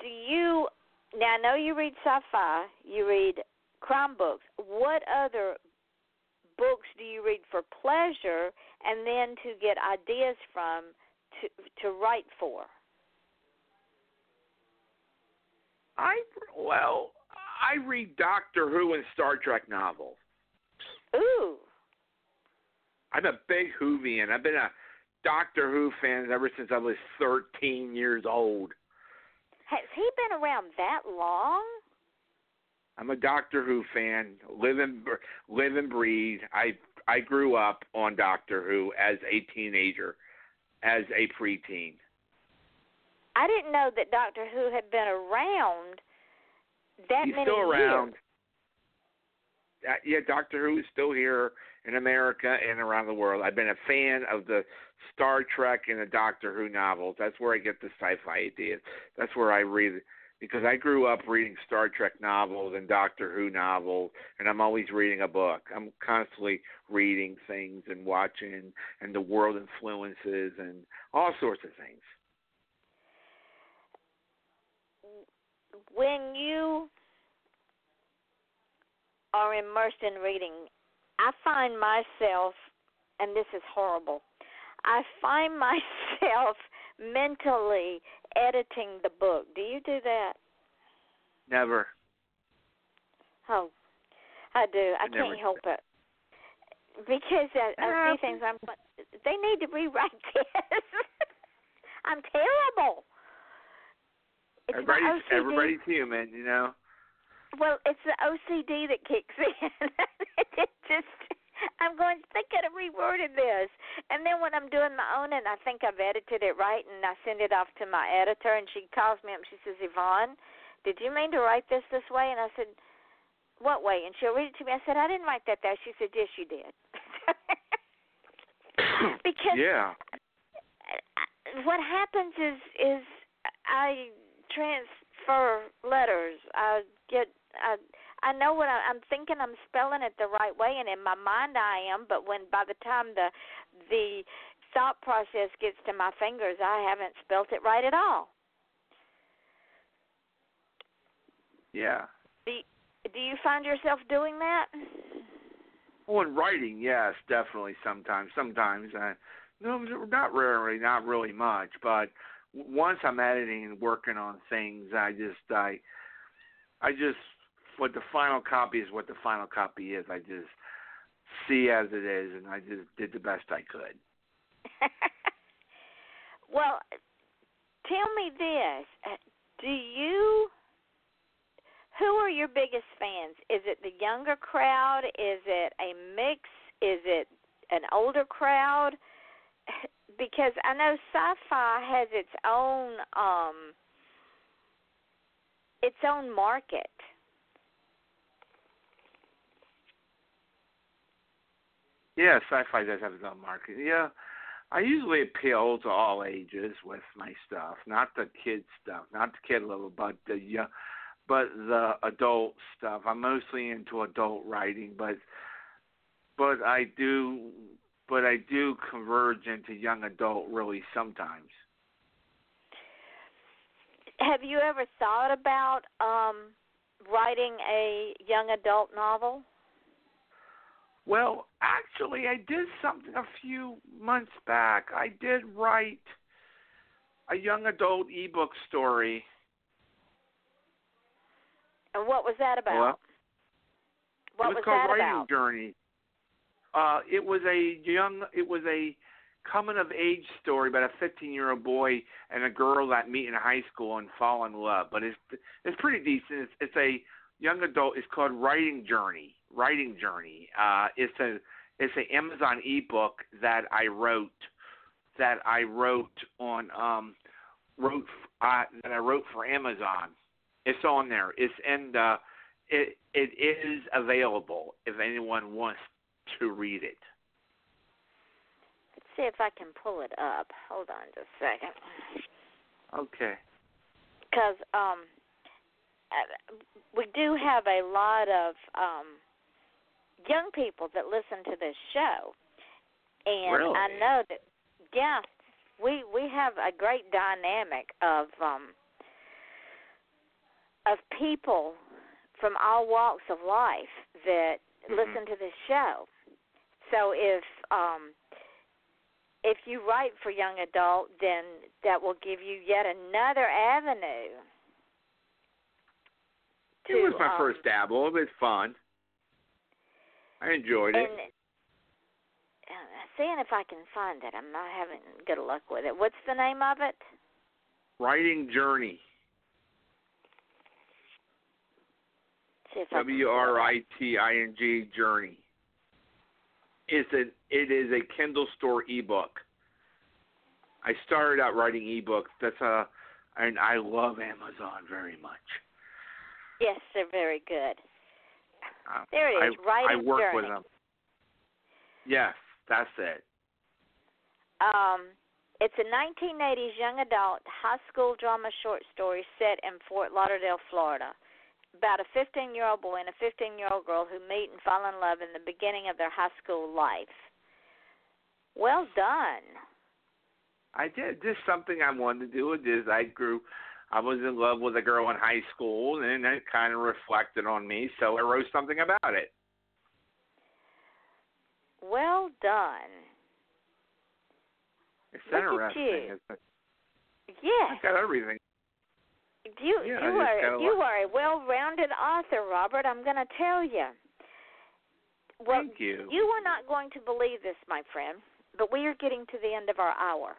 S4: Do you now? I know you read sci-fi. You read crime books. What other books do you read for pleasure and then to get ideas from to to write for?
S5: I well, I read Doctor Who and Star Trek novels.
S4: Ooh,
S5: I'm a big Whovian. I've been a Doctor Who fan ever since I was 13 years old.
S4: has he been around that long?
S5: I'm a Doctor Who fan. Live and live and breathe. I I grew up on Doctor Who as a teenager, as a preteen.
S4: I didn't know that Doctor Who had been around that
S5: He's
S4: many
S5: still
S4: years.
S5: around. Uh, yeah, Doctor Who is still here in America and around the world. I've been a fan of the Star Trek and the Doctor Who novels. That's where I get the sci-fi ideas. That's where I read because I grew up reading Star Trek novels and Doctor Who novels, and I'm always reading a book. I'm constantly reading things and watching, and the world influences and all sorts of things.
S4: when you are immersed in reading, I find myself, and this is horrible, I find myself mentally editing the book. Do you do that?
S5: Never.
S4: Oh, I do. I,
S5: I
S4: can't help it. Because I, I see things I'm they need to rewrite this. I'm terrible. It's
S5: everybody's everybody's human, you know.
S4: Well, it's the OCD that kicks in. it just, I'm going, they could have reworded this. And then when I'm doing my own and I think I've edited it right and I send it off to my editor and she calls me up and she says, Yvonne, did you mean to write this this way? And I said, what way? And she'll read it to me. I said, I didn't write that there. She said, yes, you did. because
S5: yeah.
S4: what happens is is I transfer letters. I get I I know what I, I'm thinking. I'm spelling it the right way, and in my mind I am. But when by the time the the thought process gets to my fingers, I haven't spelt it right at all.
S5: Yeah.
S4: Do you, do you find yourself doing that?
S5: Well, in writing, yes, definitely. Sometimes, sometimes, I, no, not rarely, not really much. But once I'm editing and working on things, I just, I, I just, what the final copy is, what the final copy is. I just see as it is, and I just did the best I could.
S4: well, tell me this: Do you? Who are your biggest fans? Is it the younger crowd? Is it a mix? Is it an older crowd? Because I know sci-fi has its own um its own market.
S5: Yeah, sci-fi does have its own market. Yeah, I usually appeal to all ages with my stuff, not the kid stuff, not the kid level, but the young, but the adult stuff. I'm mostly into adult writing, but but I do but I do converge into young adult really sometimes.
S4: Have you ever thought about um writing a young adult novel?
S5: Well, actually, I did something a few months back. I did write a young adult ebook story.
S4: And what was that about?
S5: Well,
S4: what
S5: it was,
S4: was
S5: called
S4: that
S5: Writing
S4: about?
S5: Journey. Uh, it was a young. It was a coming of age story about a 15 year old boy and a girl that meet in high school and fall in love. But it's it's pretty decent. It's, it's a young adult. It's called Writing Journey. Writing Journey. Uh, it's a it's an Amazon ebook that I wrote that I wrote on um wrote uh, that I wrote for Amazon. It's on there. It's in the it it is available if anyone wants to read it.
S4: Let's see if I can pull it up. Hold on just a second.
S5: Okay.
S4: because um, uh, we do have a lot of um, young people that listen to this show, and
S5: Really?
S4: I know that yeah, we we have a great dynamic of um, of people from all walks of life that
S5: Mhm.
S4: listen to this show. So if um if you write for young adult, then that will give you yet another avenue.
S5: It was my
S4: um,
S5: first dabble. It was fun. I enjoyed it.
S4: And uh, seeing if I can find it, I'm not having good luck with it. What's the name of it?
S5: Writing Journey. W R I T I N G Journey. It's a it is a Kindle store ebook. I started out writing ebooks. That's a and I love Amazon very much.
S4: Yes, they're very good.
S5: Uh,
S4: There it is.
S5: I,
S4: Writing
S5: I work
S4: Journey.
S5: with them. Yes, that's it.
S4: Um, it's a 1980s young adult high school drama short story set in Fort Lauderdale, Florida, about a 15 year old boy and a 15 year old girl who meet and fall in love in the beginning of their high school life. Well done.
S5: I did just something I wanted to do. Is I grew. I was in love with a girl in high school, and it kind of reflected on me. So I wrote something about it.
S4: Well done.
S5: It's
S4: Look at
S5: interesting.
S4: you.
S5: It's,
S4: Yes.
S5: I got everything.
S4: You
S5: Yeah,
S4: you are you
S5: lot-
S4: are a well-rounded author, Robert. I'm going to tell you. Well,
S5: Thank you.
S4: you are not going to believe this, my friend, but we are getting to the end of our hour.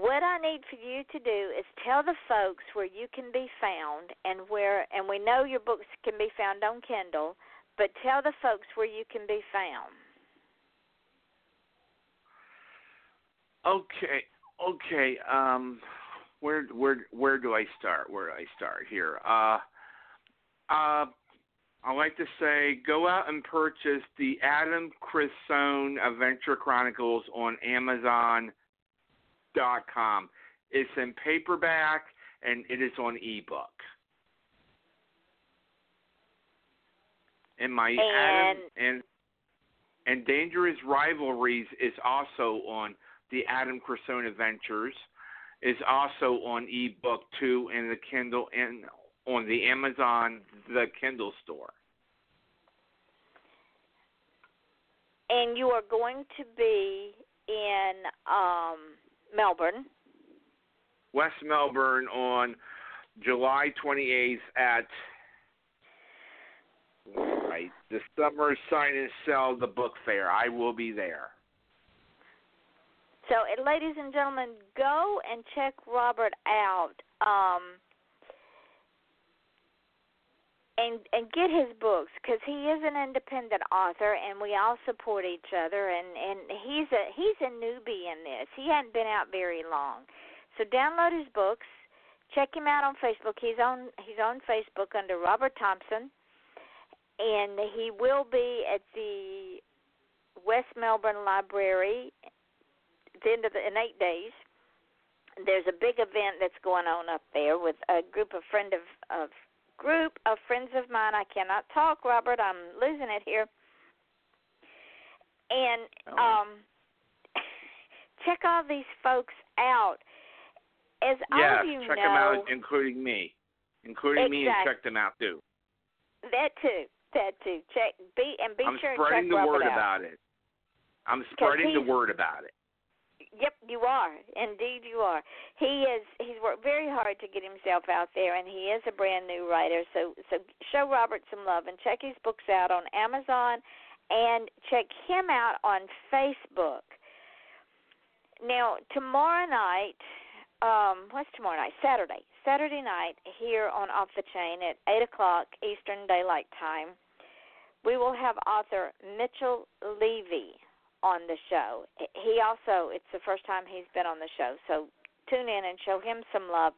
S4: What I need for you to do is tell the folks where you can be found and where and we know your books can be found on Kindle, but tell the folks where you can be found.
S5: Okay, okay. Um, where where where do I start? Where do I start here? Uh, uh, I like to say, go out and purchase the Adam Crisone Adventure Chronicles on Amazon.com. It's in paperback and it is on ebook. And my Adam and and Dangerous Rivalries is also on the Adam Crisone Adventures is also on ebook too in the Kindle and on the Amazon the Kindle store.
S4: And you are going to be in um Melbourne.
S5: West Melbourne on July 28th at right the Summer Sign and Sell the Book Fair. I will be there.
S4: So, ladies and gentlemen, go and check Robert out. Um, and and get his books because he is an independent author, and we all support each other. And and he's a he's a newbie in this. He hadn't been out very long, so download his books. Check him out on Facebook. He's on he's on Facebook under Robert Thompson, and he will be at the West Melbourne Library at the end of the, in eight days. There's a big event that's going on up there with a group of friend of of group of friends of mine. I cannot talk, Robert. I'm losing it here. And um, check all these folks out. As all
S5: yes,
S4: of you
S5: check
S4: know,
S5: them out, including me, including me, and check them out too.
S4: that too, that too. Check be and be
S5: I'm
S4: sure
S5: I'm
S4: spreading
S5: the word
S4: out.
S5: about it. I'm spreading the word about it.
S4: Yep, you are. Indeed, you are. He is. He's worked very hard to get himself out there, and he is a brand new writer. So, so show Robert some love and check his books out on Amazon, and check him out on Facebook. Now, tomorrow night, um, what's tomorrow night? Saturday. Saturday night here on Off the Chain at eight o'clock Eastern Daylight Time. We will have author Mitchell Levy on the show. He also, it's the first time he's been on the show, so tune in and show him some love.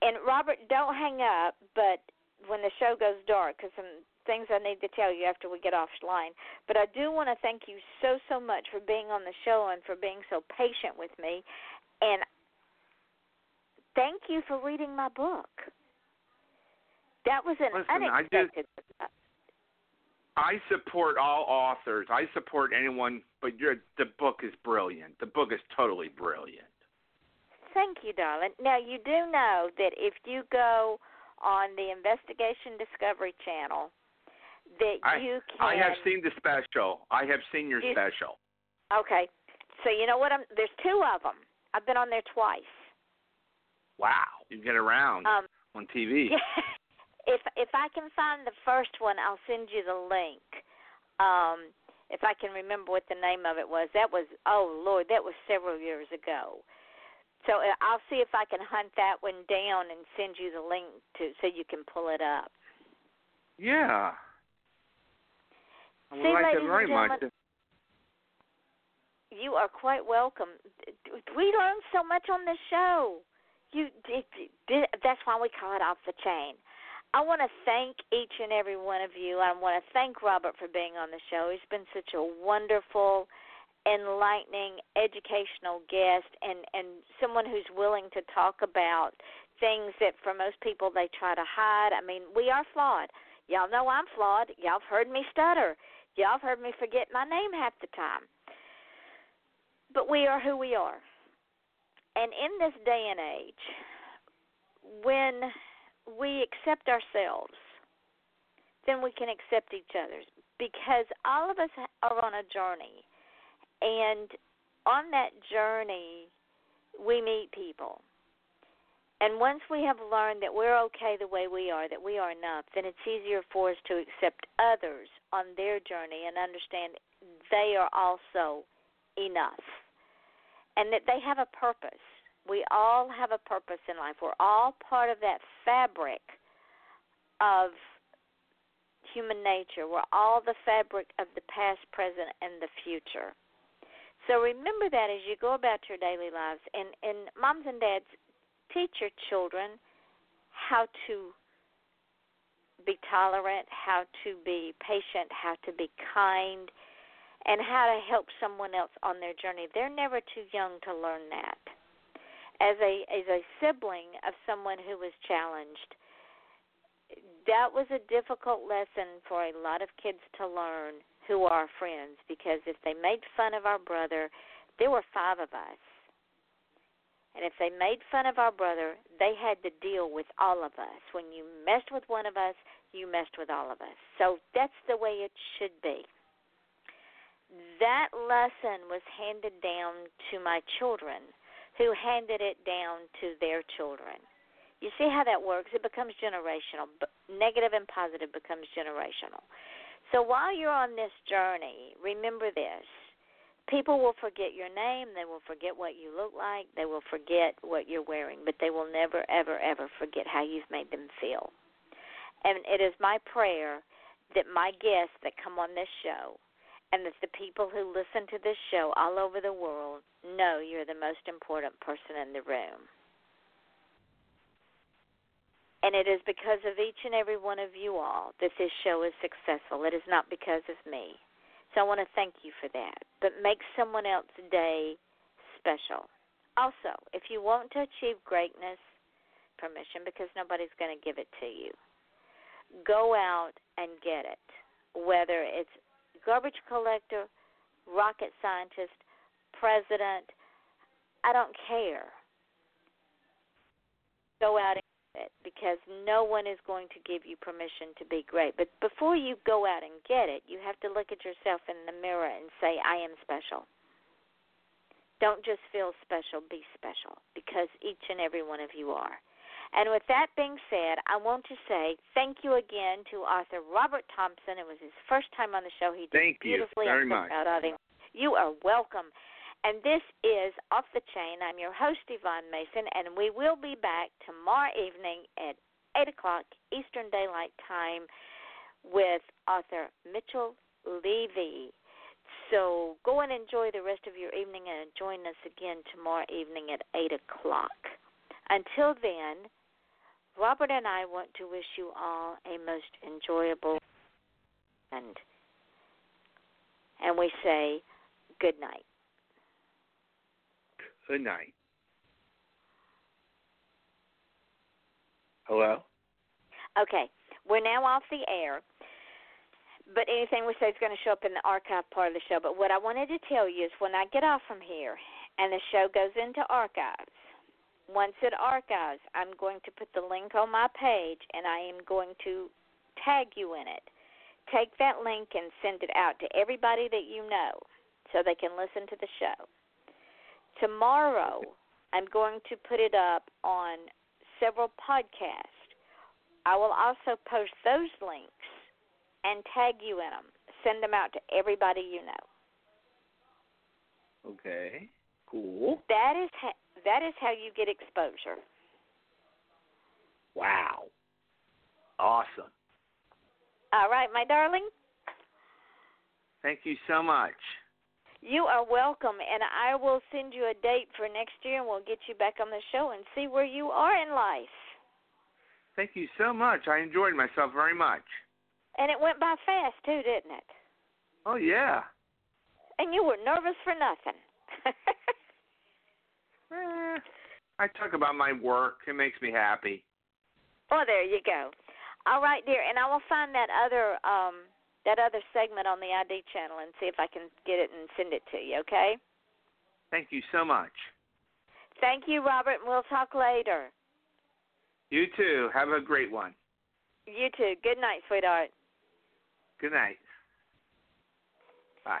S4: And Robert, don't hang up, but when the show goes dark, because some things I need to tell you after we get offline. But I do want to thank you so, so much for being on the show and for being so patient with me. And thank you for reading my book. That was an
S5: Listen, I
S4: unexpected.
S5: Uh, I support all authors. I support anyone, but your the book is brilliant. The book is totally brilliant.
S4: Thank you, darling. Now you do know that if you go on the Investigation Discovery Channel, that
S5: I,
S4: you can.
S5: I have seen the special. I have seen your
S4: You-
S5: special.
S4: Okay, so you know what? I'm there's two of them. I've been on there twice.
S5: Wow, you get around
S4: Um,
S5: on TV.
S4: if if I can find the first one, I'll send you the link. Um, if I can remember what the name of it was, that was oh Lord, that was several years ago. So uh, I'll see if I can hunt that one down and send you the link to so you can pull it up.
S5: Yeah. I would
S4: See,
S5: like
S4: ladies
S5: very
S4: and
S5: much.
S4: You are quite welcome. We learn so much on this show. You that's why we call it off the chain. I want to thank each and every one of you. I want to thank Robert for being on the show. He's been such a wonderful, enlightening, educational guest, and and someone who's willing to talk about things that for most people they try to hide. I mean, we are flawed. Y'all know I'm flawed. Y'all have heard me stutter. Y'all have heard me forget my name half the time. But we are who we are. And in this day and age, when we accept ourselves, then we can accept each other because all of us are on a journey. And on that journey, we meet people. And once we have learned that we're okay the way we are, that we are enough, then it's easier for us to accept others on their journey and understand they are also enough and that they have a purpose. We all have a purpose in life. We're all part of that fabric of human nature. We're all the fabric of the past, present, and the future. So remember that as you go about your daily lives. And, and moms and dads, teach your children how to be tolerant, how to be patient, how to be kind, and how to help someone else on their journey. They're never too young to learn that. As a as a sibling of someone who was challenged, that was a difficult lesson for a lot of kids to learn who are friends because if they made fun of our brother, there were five of us. And if they made fun of our brother, they had to deal with all of us. When you messed with one of us, you messed with all of us. So that's the way it should be. That lesson was handed down to my children, who handed it down to their children. You see how that works? It becomes generational. Negative and positive becomes generational. So while you're on this journey, remember this. People will forget your name, they will forget what you look like, they will forget what you're wearing, but they will never, ever, ever forget how you've made them feel. And it is my prayer that my guests that come on this show and that the people who listen to this show all over the world know you're the most important person in the room. And it is because of each and every one of you all that this show is successful. It is not because of me. So I want to thank you for that. But make someone else's day special. Also, if you want to achieve greatness, permission because nobody's going to give it to you. Go out and get it. Whether it's garbage collector, rocket scientist, president, I don't care. Go out and get it because no one is going to give you permission to be great. But before you go out and get it, you have to look at yourself in the mirror and say, I am special. Don't just feel special, be special because each and every one of you are. And with that being said, I want to say thank you again to author Robert Thompson. It was his first time on the show. He did
S5: Thank you very
S4: I'm so
S5: much.
S4: proud of him. You are welcome. And this is Off the Chain. I'm your host, Yvonne Mason, and we will be back tomorrow evening at 8 o'clock Eastern Daylight Time with author Mitchell Levy. So go and enjoy the rest of your evening and join us again tomorrow evening at 8 o'clock. Until then, Robert and I want to wish you all a most enjoyable and and we say good night.
S5: Good night. Hello?
S4: Okay. We're now off the air. But anything we say is going to show up in the archive part of the show. But what I wanted to tell you is when I get off from here and the show goes into archives, once it archives, I'm going to put the link on my page and I am going to tag you in it. Take that link and send it out to everybody that you know so they can listen to the show. Tomorrow, I'm going to put it up on several podcasts. I will also post those links and tag you in them. Send them out to everybody you know.
S5: Okay. Cool.
S4: That is ha- that is how you get exposure.
S5: Wow. Awesome.
S4: All right, my darling.
S5: Thank you so much.
S4: You are welcome, and I will send you a date for next year, and we'll get you back on the show and see where you are in life.
S5: Thank you so much. I enjoyed myself very much.
S4: And it went by fast too, didn't it?
S5: Oh yeah.
S4: And you were nervous for nothing.
S5: Eh, I talk about my work. It makes me happy.
S4: Oh, there you go. All right, dear, and I will find that other um that other segment on the ID channel and see if I can get it and send it to you, okay?
S5: Thank you so much.
S4: Thank you, Robert, and we'll talk later.
S5: You too. Have a great one.
S4: You too. Good night, sweetheart.
S5: Good night. Bye.